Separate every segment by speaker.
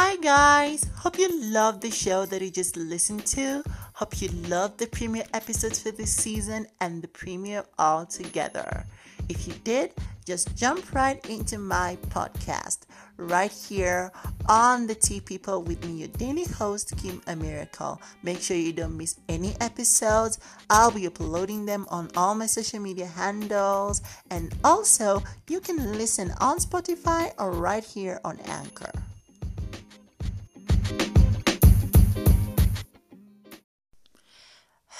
Speaker 1: Hi, guys. Hope you love the show that you just listened to. Hope you love the premiere episodes for this season and the premiere all together. If you did, just jump right into my podcast right here on the Tea People with me, your daily host, Kim A Miracle. Make sure you don't miss any episodes. I'll be uploading them on all my social media handles, and also you can listen on Spotify or right here on Anchor.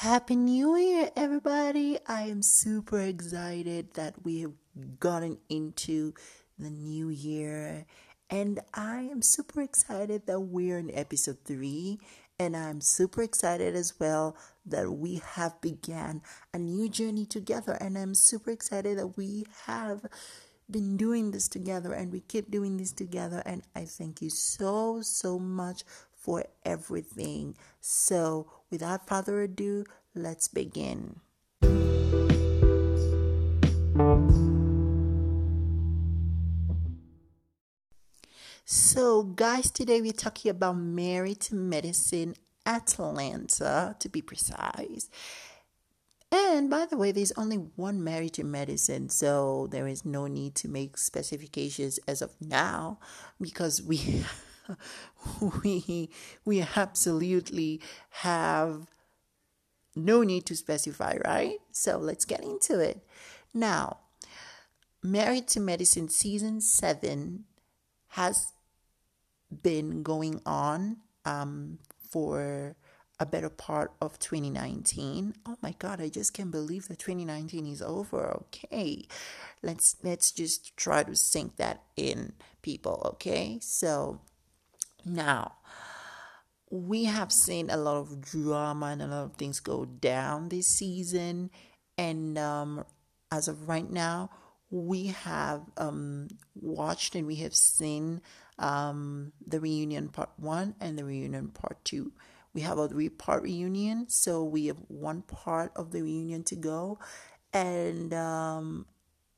Speaker 1: Happy New Year, everybody! I am super excited that we have gotten into the new year, and I am super excited that we're in episode three, and I'm super excited as well that we have began a new journey together, and I'm super excited that we have been doing this together and we keep doing this together and I thank you so so much for everything. So, without further ado, let's begin. So, guys, today we're talking about Married to Medicine Atlanta, to be precise. And by the way, there's only one Married to Medicine, so there is no need to make specifications as of now because we we we absolutely have no need to specify, right? So let's get into it. Now, Married to Medicine season 7 has been going on um, for a better part of 2019. Oh my god, I just can't believe that 2019 is over. Okay. Let's let's just try to sink that in people, okay? So now, we have seen a lot of drama and a lot of things go down this season. And um, as of right now, we have um, watched and we have seen um, the reunion part one and the reunion part two. We have a three part reunion, so we have one part of the reunion to go. And um,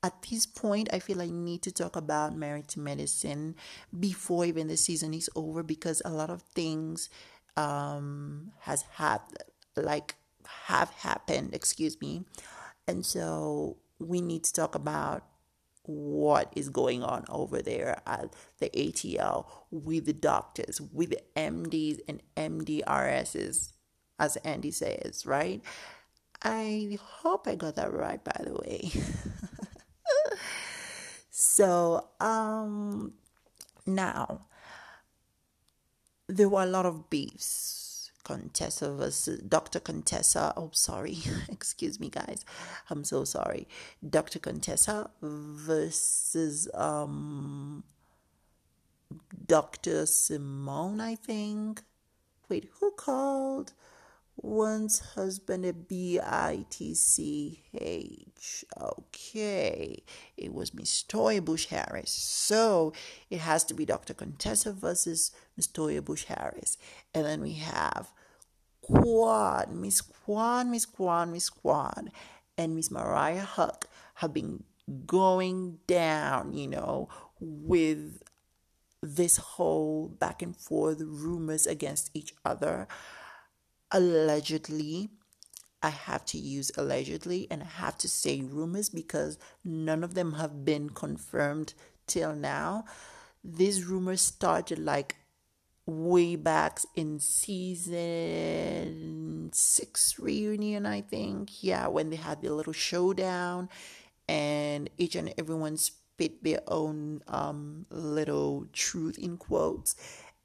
Speaker 1: at this point, I feel I need to talk about Married to Medicine before even the season is over because a lot of things um, has had like have happened. Excuse me, and so we need to talk about what is going on over there at the ATL with the doctors, with the MDs and MDRSs, as Andy says, right? I hope I got that right, by the way. so, um, now there were a lot of beefs. Contessa versus Dr. Contessa. Oh, sorry. Excuse me, guys. I'm so sorry. Dr. Contessa versus um, Dr. Simone, I think. Wait, who called? One's husband a B I T C H. Okay, it was Miss Toya Bush Harris. So it has to be Dr. Contessa versus Miss Toya Bush Harris. And then we have Quad, Miss Quad, Miss Quad, Miss Quad, and Miss Mariah Huq have been going down, you know, with this whole back and forth rumors against each other allegedly I have to use allegedly and I have to say rumors because none of them have been confirmed till now. These rumors started like way back in season six reunion, I think. Yeah, when they had their little showdown and each and everyone spit their own um, little truth in quotes.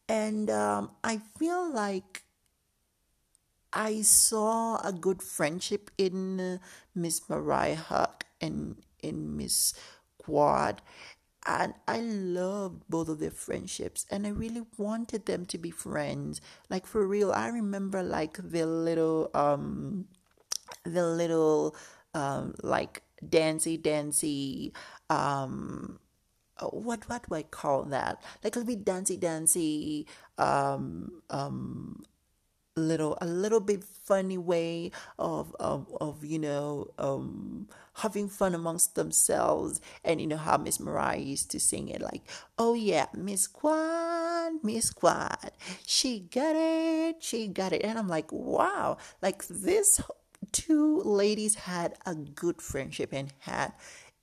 Speaker 1: And um, I feel like I saw a good friendship in uh, Miss Mariah Huq and in Miss Quad. And I loved both of their friendships, and I really wanted them to be friends. Like for real, I remember like the little, um, the little, um, like dancy dancy, um, what what do I call that? Like a little bit dancy dancy, um, um, little a little bit funny way of of, of you know um having fun amongst themselves and you know how miss mariah used to sing it like oh yeah miss quad Miss Quad. She got it. She got it. And I'm like, wow, like this two ladies had a good friendship and had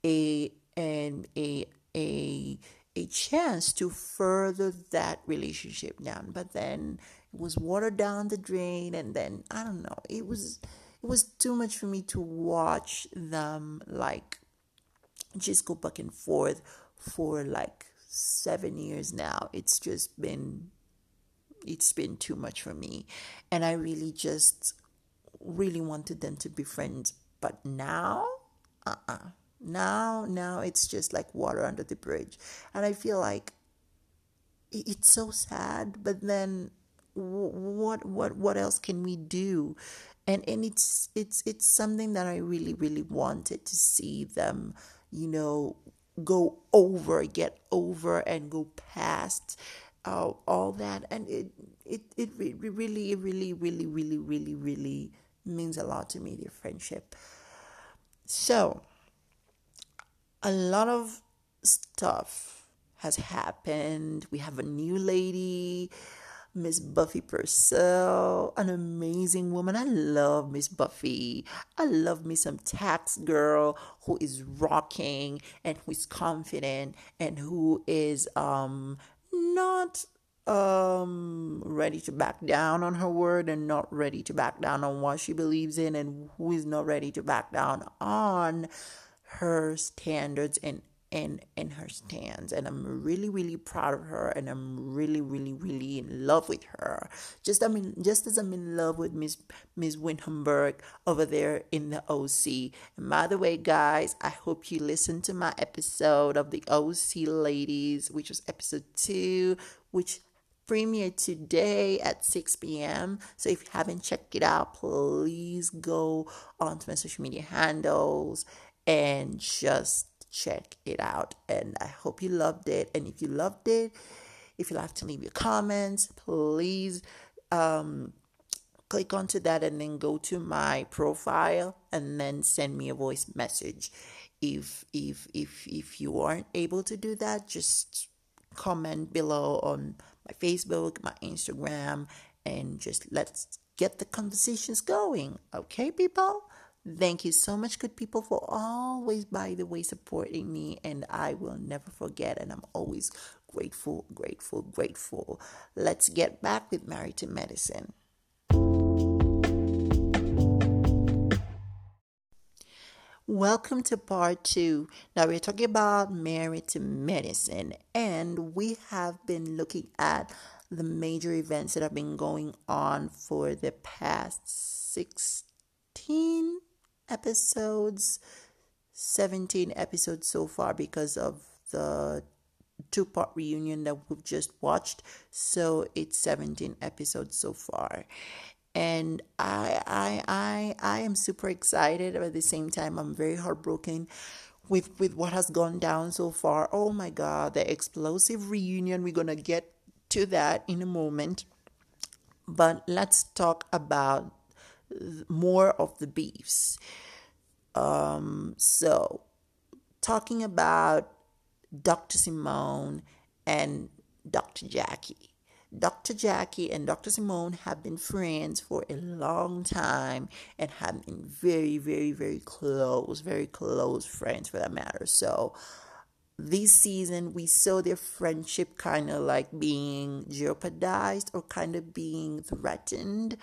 Speaker 1: a and a a a chance to further that relationship down but then was watered down the drain and then i don't know it was it was too much for me to watch them like just go back and forth for like seven years now. It's just been it's been too much for me. And i really just really wanted them to be friends. But now uh-uh. Now now it's just like water under the bridge. And i feel like it's so sad but then what what what else can we do? And and it's it's it's something that i really really wanted to see them you know go over get over and go past uh, all that. And it it it really really really really really really means a lot to me their friendship. So a lot of stuff has happened. We have a new lady, Miss Buffie Purselle, an amazing woman. I love Miss Buffie. I love me some tax girl who is rocking and who is confident and who is um not um ready to back down on her word and not ready to back down on what she believes in and who is not ready to back down on her standards and and and her stands and i'm really really proud of her and i'm really really really in love with her just i mean just as i'm in love with miss miss Windham-Burke over there in the oc and by the way guys i hope you listened to my episode of the oc ladies which was episode two which premiered today at 6 p.m. So if you haven't checked it out, please go onto my social media handles and just check it out. And I hope you loved it. And if you loved it, if you like to leave your comments, please um, click onto that and then go to my profile and then send me a voice message. If if if if you aren't able to do that, just comment below on my Facebook, my Instagram, and just let's get the conversations going. Okay, people? Thank you so much, good people, for always, by the way, supporting me. And I will never forget. And I'm always grateful, grateful, grateful. Let's get back with Married to Medicine. Welcome to part two. Now, we're talking about Married to Medicine, and we have been looking at the major events that have been going on for the past 16 episodes, 17 episodes so far because of the two part reunion that we've just watched. So it's 17 episodes so far. And I I I I am super excited, but at the same time I'm very heartbroken with with what has gone down so far. Oh my god, the explosive reunion. We're gonna get to that in a moment. But let's talk about more of the beefs. Um, so, talking about Dr. Simone and Dr. Jackie. Dr. Jackie and Dr. Simone have been friends for a long time and have been very, very, very close, very close friends for that matter. So, this season we saw their friendship kind of like being jeopardized or kind of being threatened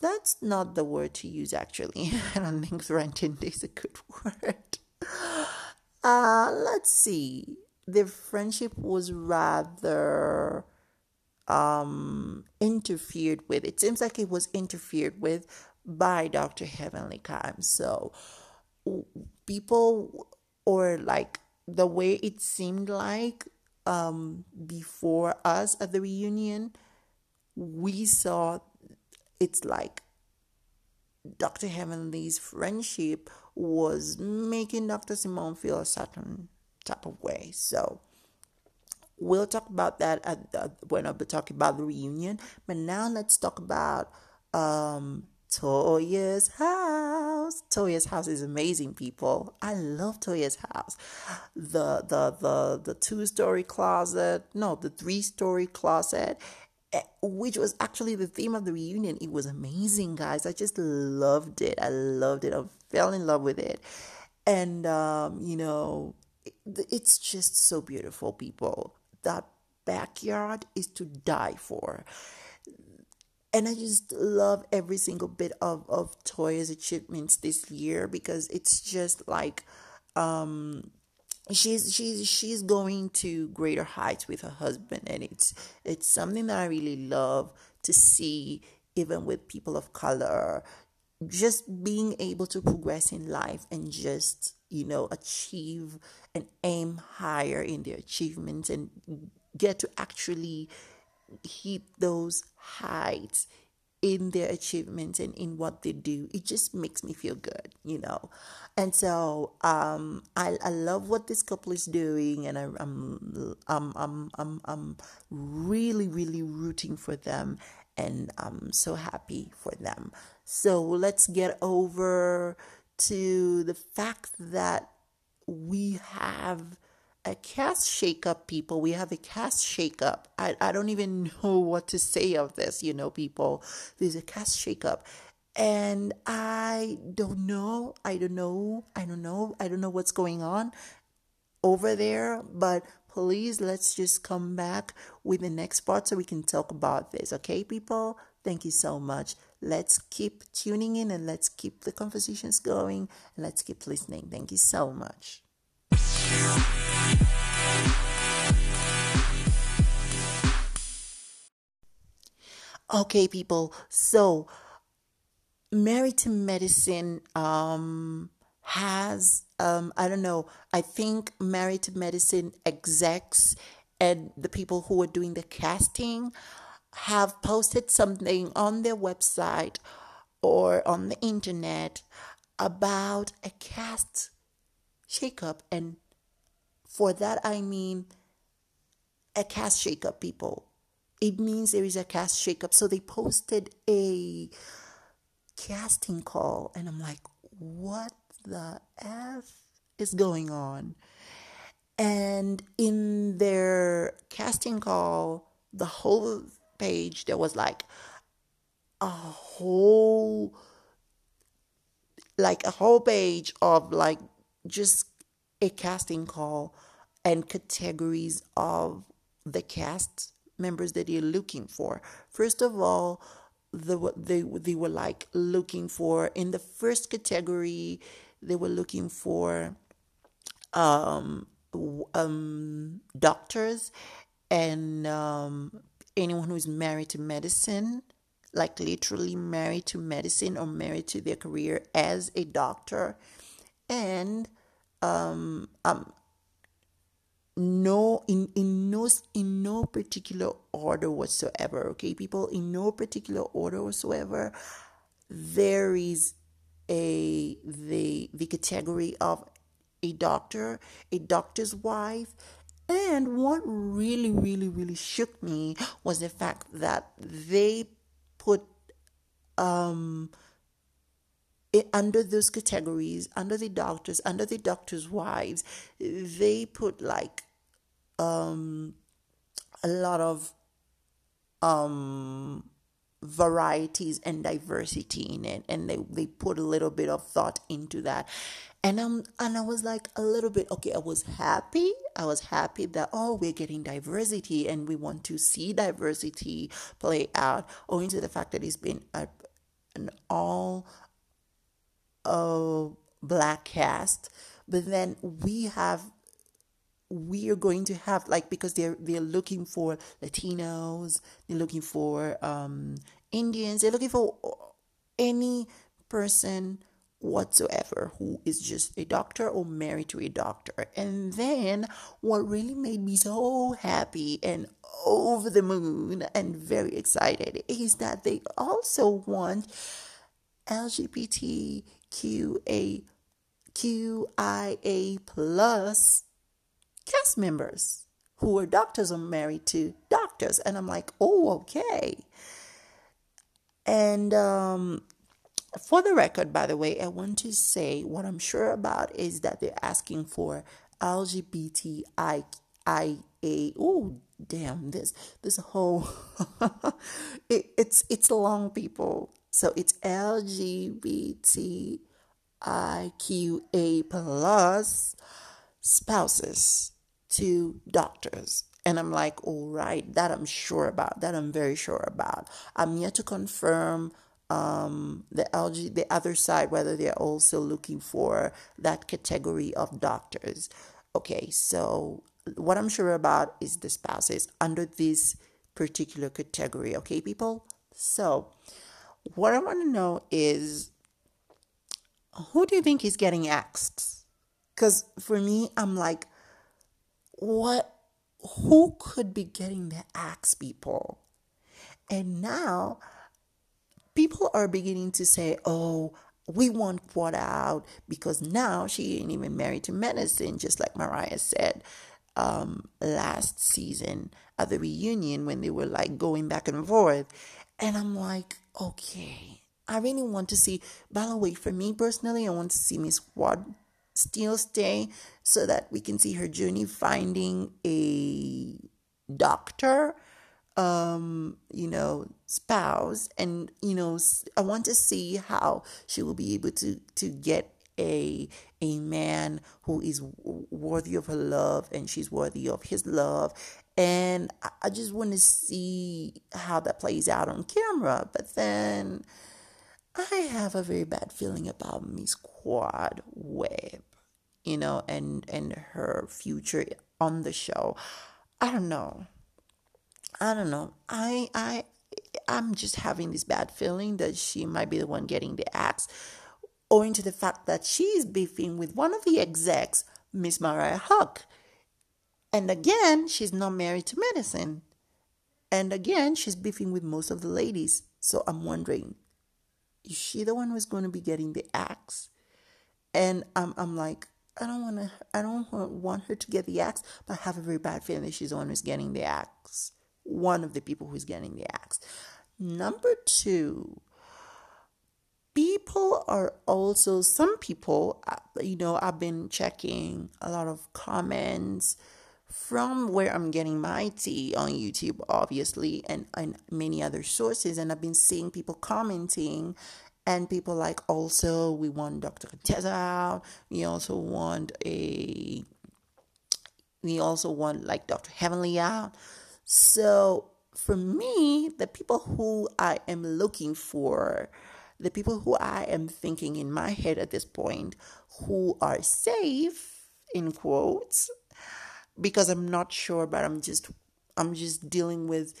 Speaker 1: that's not the word to use actually. I don't think threatened is a good word. Uh, let's see. Their friendship was rather um, interfered with. It seems like it was interfered with by Dr. Heavenly Khime. So people or like the way it seemed like um, before us at the reunion, we saw it's like Dr. Heavenly's friendship was making Dr. Simone feel a certain type of way. So we'll talk about that at when I'll be talking about the reunion. But now let's talk about um, Toya's house. Toya's house is amazing, people. I love Toya's house. The the the the two story closet, no, the three story closet, which was actually the theme of the reunion. It was amazing, guys. I just loved it. I loved it. I fell in love with it, and um, you know, it, it's just so beautiful, people. That backyard is to die for and I just love every single bit of of Toya's achievements this year because it's just like um she's she's she's going to greater heights with her husband. And it's it's something that I really love to see even with people of color just being able to progress in life and just you know achieve and aim higher in their achievements and get to actually hit those heights in their achievements and in what they do it just makes me feel good you know? And so um i i love what this couple is doing and I, i'm i'm i'm i'm, I'm really really rooting for them and i'm so happy for them. So let's get over to the fact that we have a cast shakeup, people. We have a cast shakeup. I, I don't even know what to say of this, you know, people. There's a cast shakeup. And I don't know. I don't know. I don't know. I don't know what's going on over there. But please, let's just come back with the next part so we can talk about this. Okay, people? Thank you so much. Let's keep tuning in and let's keep the conversations going and let's keep listening. Thank you so much. Okay, people. So, Married to Medicine um, has, um, I don't know, I think Married to Medicine execs and the people who are doing the casting have posted something on their website or on the internet about a cast shakeup and for that, I mean a cast shakeup, people. It means there is a cast shakeup. So they posted a casting call, and I'm like, what the F is going on? And in their casting call, the whole page, there was like a whole, like a whole page of like just a casting call and categories of the cast members that you're looking for. First of all, the they they were like looking for in the first category, they were looking for um um doctors and um anyone who's married to medicine like literally married to medicine or married to their career as a doctor and um, um no in in no in no particular order whatsoever okay? People in no particular order whatsoever there is a the the category of a doctor a doctor's wife. And what really really really shook me was the fact that they put um it, under those categories, under the doctors, under the doctors' wives, they put like um, a lot of um, varieties and diversity in it, and they they put a little bit of thought into that. And um and I was like a little bit okay. I was happy. I was happy that oh we're getting diversity and we want to see diversity play out. Owing to the fact that it's been a, an all uh, black cast, but then we have we are going to have like because they're they're looking for Latinos, they're looking for um, Indians, they're looking for any person whatsoever who is just a doctor or married to a doctor. And then what really made me so happy and over the moon and very excited is that they also want LGBTQA QIA plus cast members who are doctors are married to doctors. And I'm like, oh, okay. And um, for the record, by the way, I want to say what I'm sure about is that they're asking for LGBTIA. Oh, damn! This this whole it, it's it's long, people. So it's LGBTIQA plus spouses to doctors. And I'm like, all right, that I'm sure about. That I'm very sure about. I'm yet to confirm um, the LG, the other side, whether they're also looking for that category of doctors. Okay, so what I'm sure about is the spouses under this particular category. Okay, people. So, what I want to know is, who do you think is getting axed? Because for me, I'm like, what? Who could be getting the axe, people? And now people are beginning to say, oh, we want Quad out because now she ain't even married to medicine, just like Mariah said um, last season at the reunion when they were like going back and forth. And I'm like, okay, I really want to see. By the way, for me personally, I want to see Miss Quad still stay so that we can see her journey finding a doctor um, you know, spouse, and you know, I want to see how she will be able to to get a a man who is worthy of her love and she's worthy of his love. And I just want to see how that plays out on camera. But then I have a very bad feeling about Miss Quad Webb you know and and her future on the show I don't know I don't know. I I I'm just having this bad feeling that she might be the one getting the axe, owing to the fact that she's beefing with one of the execs, Miss Mariah Huq. And again, she's not married to medicine. And again, she's beefing with most of the ladies. So I'm wondering, is she the one who's going to be getting the axe? And I'm, I'm like, I don't want to, I don't want her to get the axe, but I have a very bad feeling that she's the one who's getting the axe one of the people who's getting the axe. Number two, people are also, some people, uh, you know, I've been checking a lot of comments from where I'm getting my tea on YouTube, obviously, and, and many other sources. And I've been seeing people commenting and people like also we want Dr. Contessa out. We also want a we also want like Dr. Heavenly out. So for me, the people who I am looking for, the people who I am thinking in my head at this point, who are safe, in quotes, because I'm not sure, but I'm just I'm just dealing with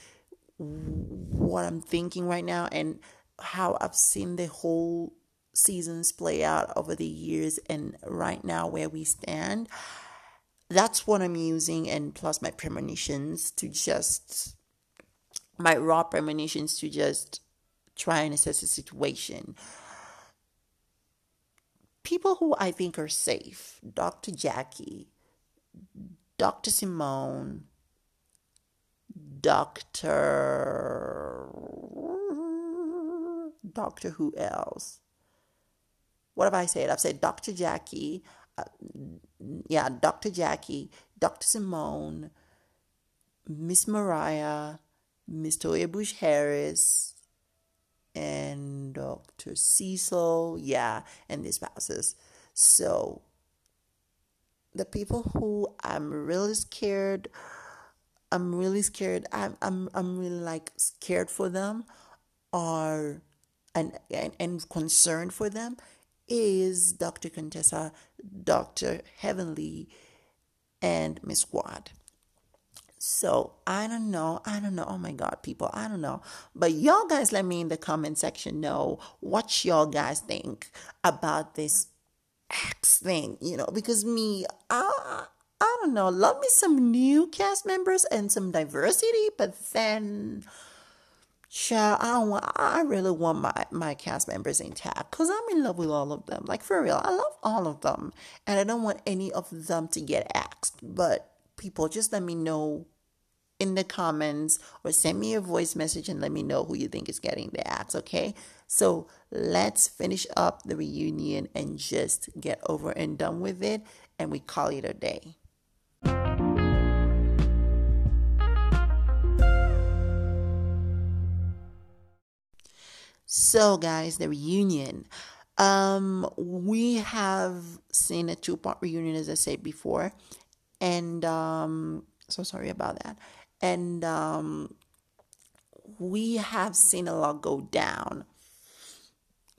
Speaker 1: what I'm thinking right now and how I've seen the whole seasons play out over the years and right now where we stand that's what I'm using, and plus my premonitions to just my raw premonitions to just try and assess the situation. People who I think are safe Dr. Jackie, Dr. Simone, Dr. Doctor who else? What have I said? I've said Dr. Jackie, uh, yeah, Dr. Jackie, Dr. Simone, Miss Mariah, Miss Toya Bush Harris, and Dr. Cecil, yeah, and their spouses. So the people who I'm really scared, I'm really scared. I'm I'm I'm really like scared for them, are and and, and concerned for them is Dr. Contessa, Dr. Heavenly, and Miss Quad. So I don't know. I don't know. Oh my God, people, I don't know. But y'all guys let me in the comment section know what y'all guys think about this X thing, you know, because me, I, I don't know, love me some new cast members and some diversity, but then Child, I don't want. I really want my my cast members intact because I'm in love with all of them. Like for real, I love all of them, and I don't want any of them to get axed. But people, just let me know in the comments or send me a voice message and let me know who you think is getting the axe, okay? So let's finish up the reunion and just get over and done with it, and we call it a day. So, guys, the reunion. Um, we have seen a two part reunion, as I said before, and um, so sorry about that. And um, we have seen a lot go down.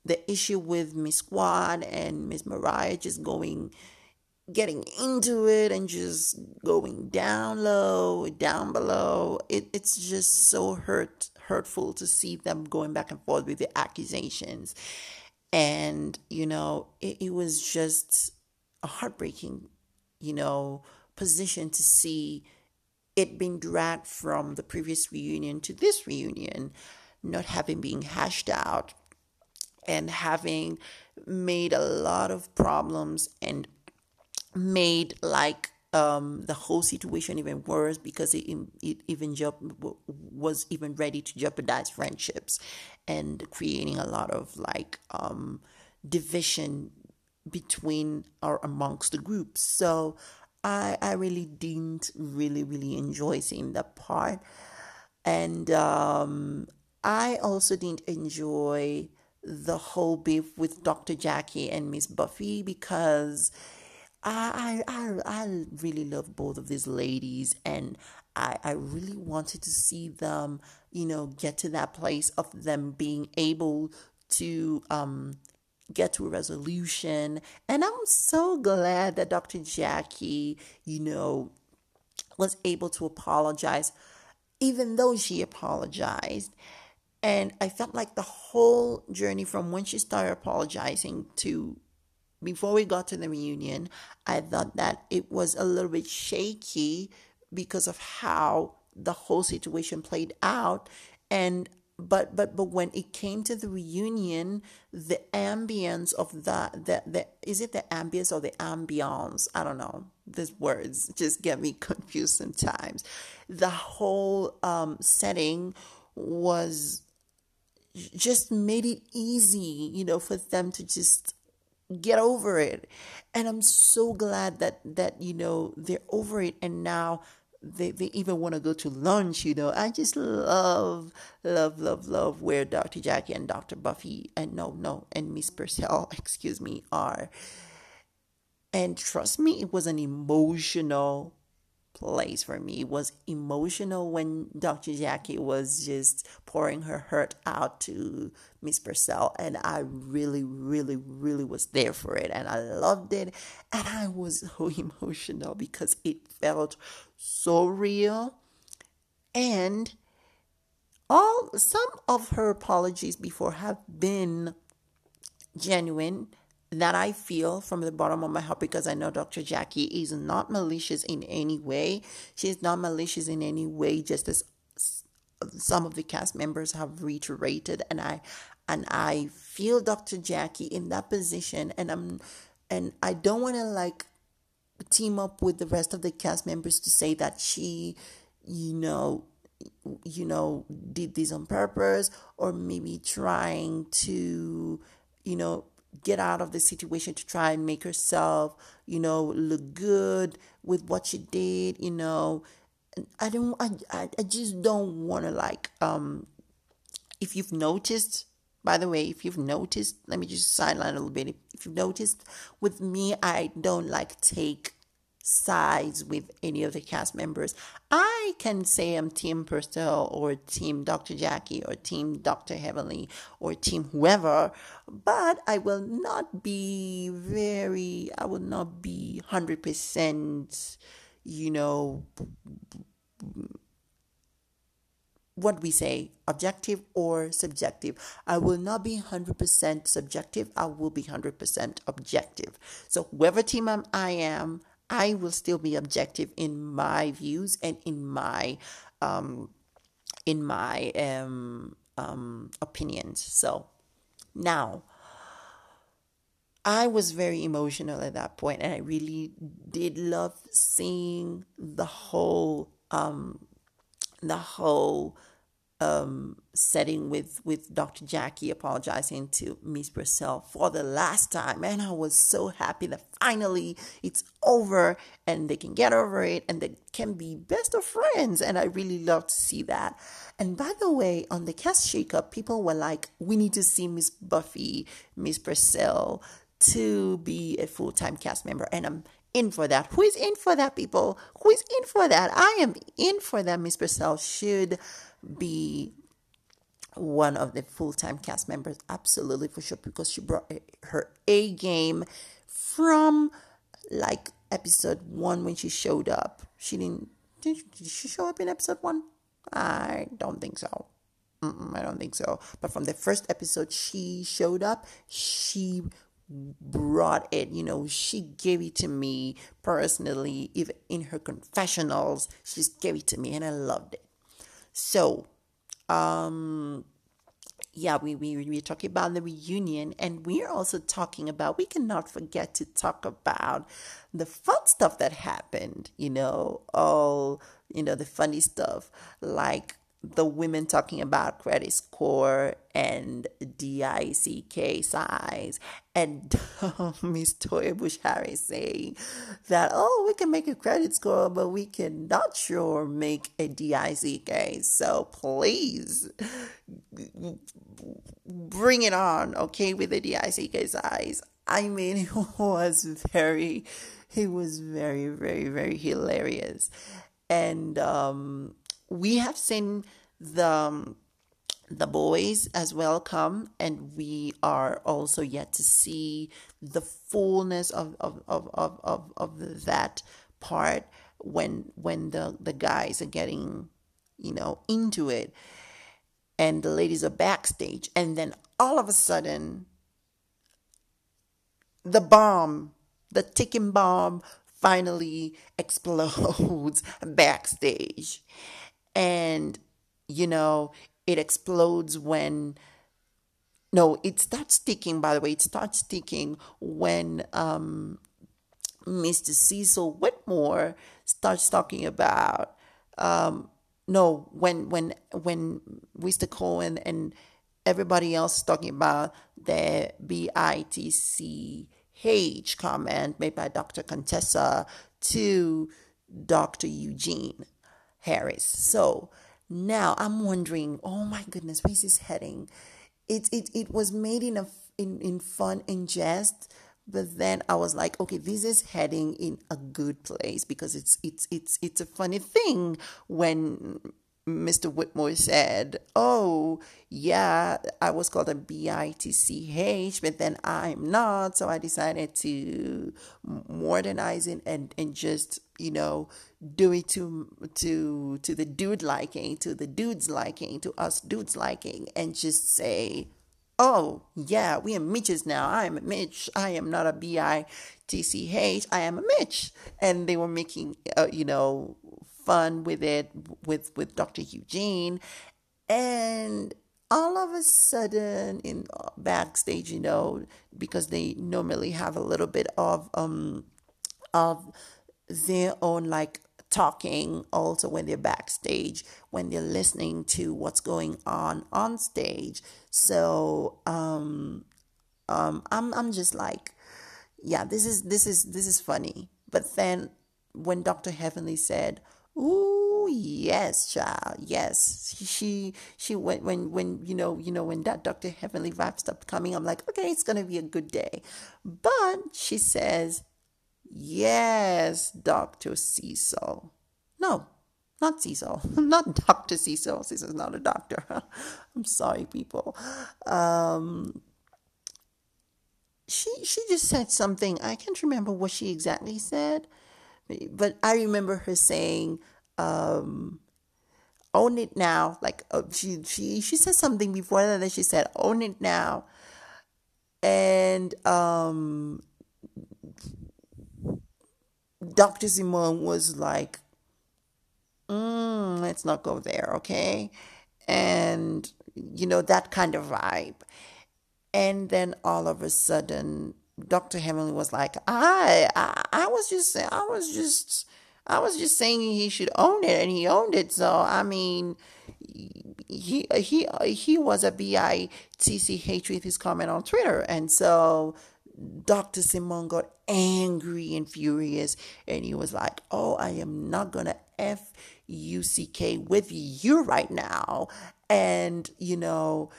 Speaker 1: The issue with Miss Squad and Miss Mariah just going, getting into it and just going down low, down below. It, it's just so hurt, hurtful to see them going back and forth with the accusations. And, you know, it, it was just a heartbreaking, you know, position to see it being dragged from the previous reunion to this reunion, not having been hashed out and having made a lot of problems and made like um, the whole situation even worse because it, it even was even ready to jeopardize friendships and creating a lot of like um, division between or amongst the groups. So I I really didn't really really enjoy seeing that part, and um, I also didn't enjoy the whole beef with Dr. Jackie and Miss Buffie because I I I really love both of these ladies and I I really wanted to see them you know get to that place of them being able to um get to a resolution. And I'm so glad that Dr. Jackie, you know, was able to apologize, even though she apologized. And I felt like the whole journey from when she started apologizing to before we got to the reunion, I thought that it was a little bit shaky because of how the whole situation played out. And but but but when it came to the reunion the ambience of that the, the is it the ambience or the ambiance? I don't know. These words just get me confused sometimes. The whole um, setting was just made it easy you know for them to just get over it. And i'm so glad that that you know they're over it. And now they, they even want to go to lunch, you know. I just love, love, love, love where Dr. Jackie and Dr. Buffie and no, no, and Miss Purselle, excuse me, are. And trust me, it was an emotional place for me. Was emotional when Dr. Jackie was just pouring her hurt out to Miss Purselle. And I really, really, really was there for it. And I loved it. And I was so emotional because it felt so real. And all some of her apologies before have been genuine that I feel from the bottom of my heart because I know Dr. Jackie is not malicious in any way. She's not malicious in any way, just as some of the cast members have reiterated, and I and I feel Dr. Jackie in that position, and I'm and I don't want to like team up with the rest of the cast members to say that she, you know, you know, did this on purpose, or maybe trying to, you know, get out of the situation to try and make herself, you know, look good with what she did, you know. I don't I I just don't want to like um if you've noticed by the way, if you've noticed, let me just sideline a little bit. If you've noticed, with me, I don't like take sides with any of the cast members. I can say I'm Team Purselle or Team Dr. Jackie or Team Dr. Heavenly or Team whoever, but I will not be very, I will not be 100%, you know, what we say, objective or subjective. I will not be 100% subjective, I will be 100% objective. So, whoever team I am, I will still be objective in my views and in my um, in my um, um, opinions. So now, I was very emotional at that point, and I really did love seeing the whole um, the whole um, setting with with Dr. Jackie apologizing to Miss Purselle for the last time, and I was so happy that finally it's over and they can get over it and they can be best of friends, and I really love to see that. And by the way, on the cast shakeup, people were like, "We need to see Miss Buffie, Miss Purselle." To be a full time cast member, and I'm in for that. Who is in for that, people? Who is in for that? I am in for that. Miss Purselle should be one of the full-time cast members absolutely for sure because she brought eh, her a game from like episode one when she showed up. She didn't did she show up in episode one? I don't think so. Mm-mm, i don't think so. But from the first episode she showed up she brought it you know she gave it to me personally even in her confessionals she gave it to me and i loved it so, um, yeah, we, we, we're talking about the reunion, and we're also talking about, we cannot forget to talk about the fun stuff that happened, you know, all, you know, the funny stuff, like the women talking about credit score and DICK size, and Miss Toya Bush Harris saying that, oh, we can make a credit score, but we cannot sure make a DICK. So please bring it on, okay, with the DICK size. I mean, it was very, it was very, very, very hilarious. And, um, we have seen the um, the boys as well come and we are also yet to see the fullness of of, of, of, of, of that part when when the, the guys are getting you know into it. And the ladies are backstage and then all of a sudden the bomb the ticking bomb finally explodes backstage. And you know it explodes when no it starts ticking by the way it starts ticking when um, mr cecil whitmore starts talking about um, no when when when mr cohen and everybody else is talking about the bitch comment made by dr contessa to dr eugene Harris. So now I'm wondering, oh my goodness, where's this heading? It it it was made in a in, in fun and jest, but then I was like, okay, this is heading in a good place because it's it's it's it's a funny thing when Mr. Whitmore said, Oh, yeah, I was called a but then I'm not. So I decided to modernize it and, and just, you know, do it to to to the dude liking, to the dude's liking, to us dudes liking, and just say, Oh, yeah, we are Mitches now. I am a Mitch. I am not a B I T C H. I am a Mitch. And they were making, uh, you know, fun with it with with Dr. Eugene, and all of a sudden in uh, backstage, you know, because they normally have a little bit of um of their own like talking also when they're backstage when they're listening to what's going on on stage so um um i'm i'm just like yeah this is this is this is funny but then when dr heavenly said Ooh, yes, child. Yes. She she went when when you know, you know, when that Dr. Heavenly vibe stopped coming, I'm like, okay, it's gonna be a good day. But she says, Yes, Dr. Cecil. No, not Cecil. Not Dr. Cecil. Cecil's not a doctor. I'm sorry, people. Um she she just said something. I can't remember what she exactly said but I remember her saying, um, "Own it now." Like uh, she she she said something before that. Then she said, "Own it now," and um, Dr. Simone was like, mm, "Let's not go there, okay?" And you know that kind of vibe. And then all of a sudden, Dr. Heavenly was like, I, I, I was just, I was just, I was just saying he should own it, and he owned it. So I mean, he he he was a bitch with his comment on Twitter, and so Dr. Simon got angry and furious, and he was like, "Oh, I am not gonna f u c k with you right now," and you know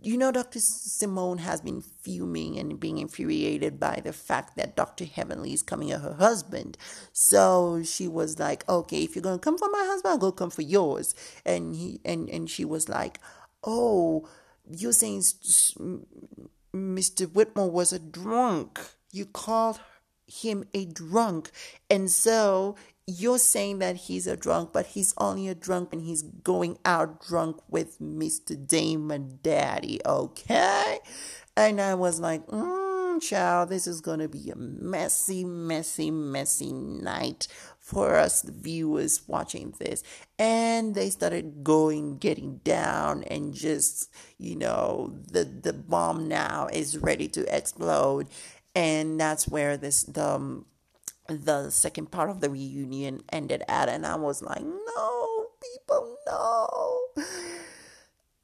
Speaker 1: you know, Dr. Simone has been fuming and being infuriated by the fact that Dr. Heavenly is coming at her husband. So she was like, "Okay, if you're gonna come for my husband, I'll go come for yours." And he and and she was like, "Oh, you're saying Mr. Whitmore was a drunk. You called him a drunk, and so you're saying that he's a drunk, but he's only a drunk and he's going out drunk with Mr. Damon Daddy, okay? And I was like, mm, child, this is to be a messy, messy, messy night for us the viewers watching this. And they started going, getting down, and just, you know, the, the bomb now is ready to explode. And that's where this, the, um, the second part of the reunion ended at, and I was like, no, people, no.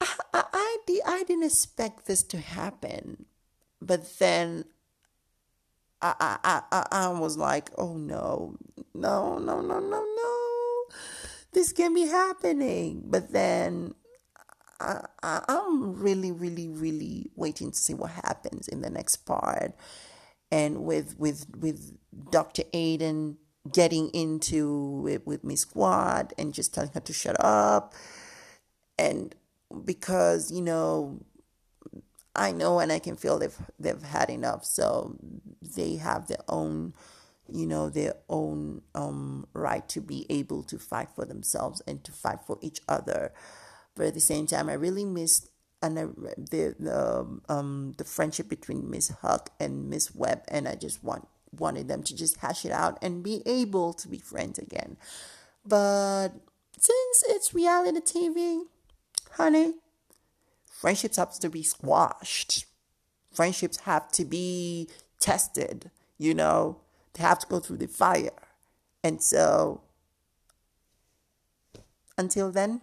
Speaker 1: I, I, I, I didn't expect this to happen, but then I, I, I, I was like, oh no, no, no, no, no, no, this can be happening. But then I, I, I'm really, really, really waiting to see what happens in the next part and with with with Dr. Aiden getting into it with Miss Quad and just telling her to shut up and because you know I know and I can feel they've they've had enough so they have their own you know their own um, right to be able to fight for themselves and to fight for each other but at the same time I really missed and the the um the friendship between Miss Huq and Miss Webb, and I just want wanted them to just hash it out and be able to be friends again. But since it's reality TV, honey, friendships have to be squashed. Friendships have to be tested. You know, they have to go through the fire, and so until then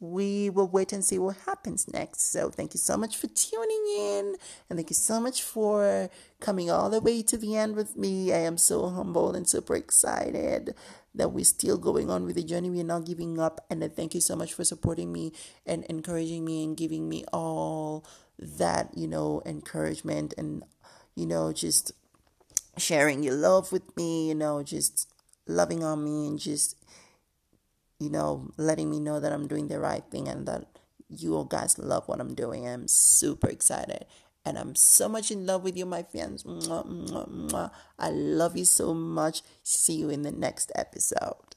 Speaker 1: we will wait and see what happens next. So, thank you so much for tuning in, and thank you so much for coming all the way to the end with me. I am so humbled and super excited that we're still going on with the journey. We're not giving up, and thank you so much for supporting me and encouraging me and giving me all that you know encouragement and you know just sharing your love with me. You know, just loving on me and just you know, letting me know that I'm doing the right thing and that you all guys love what I'm doing. I'm super excited. And I'm so much in love with you, my fans. Mwah, mwah, mwah. I love you so much. See you in the next episode.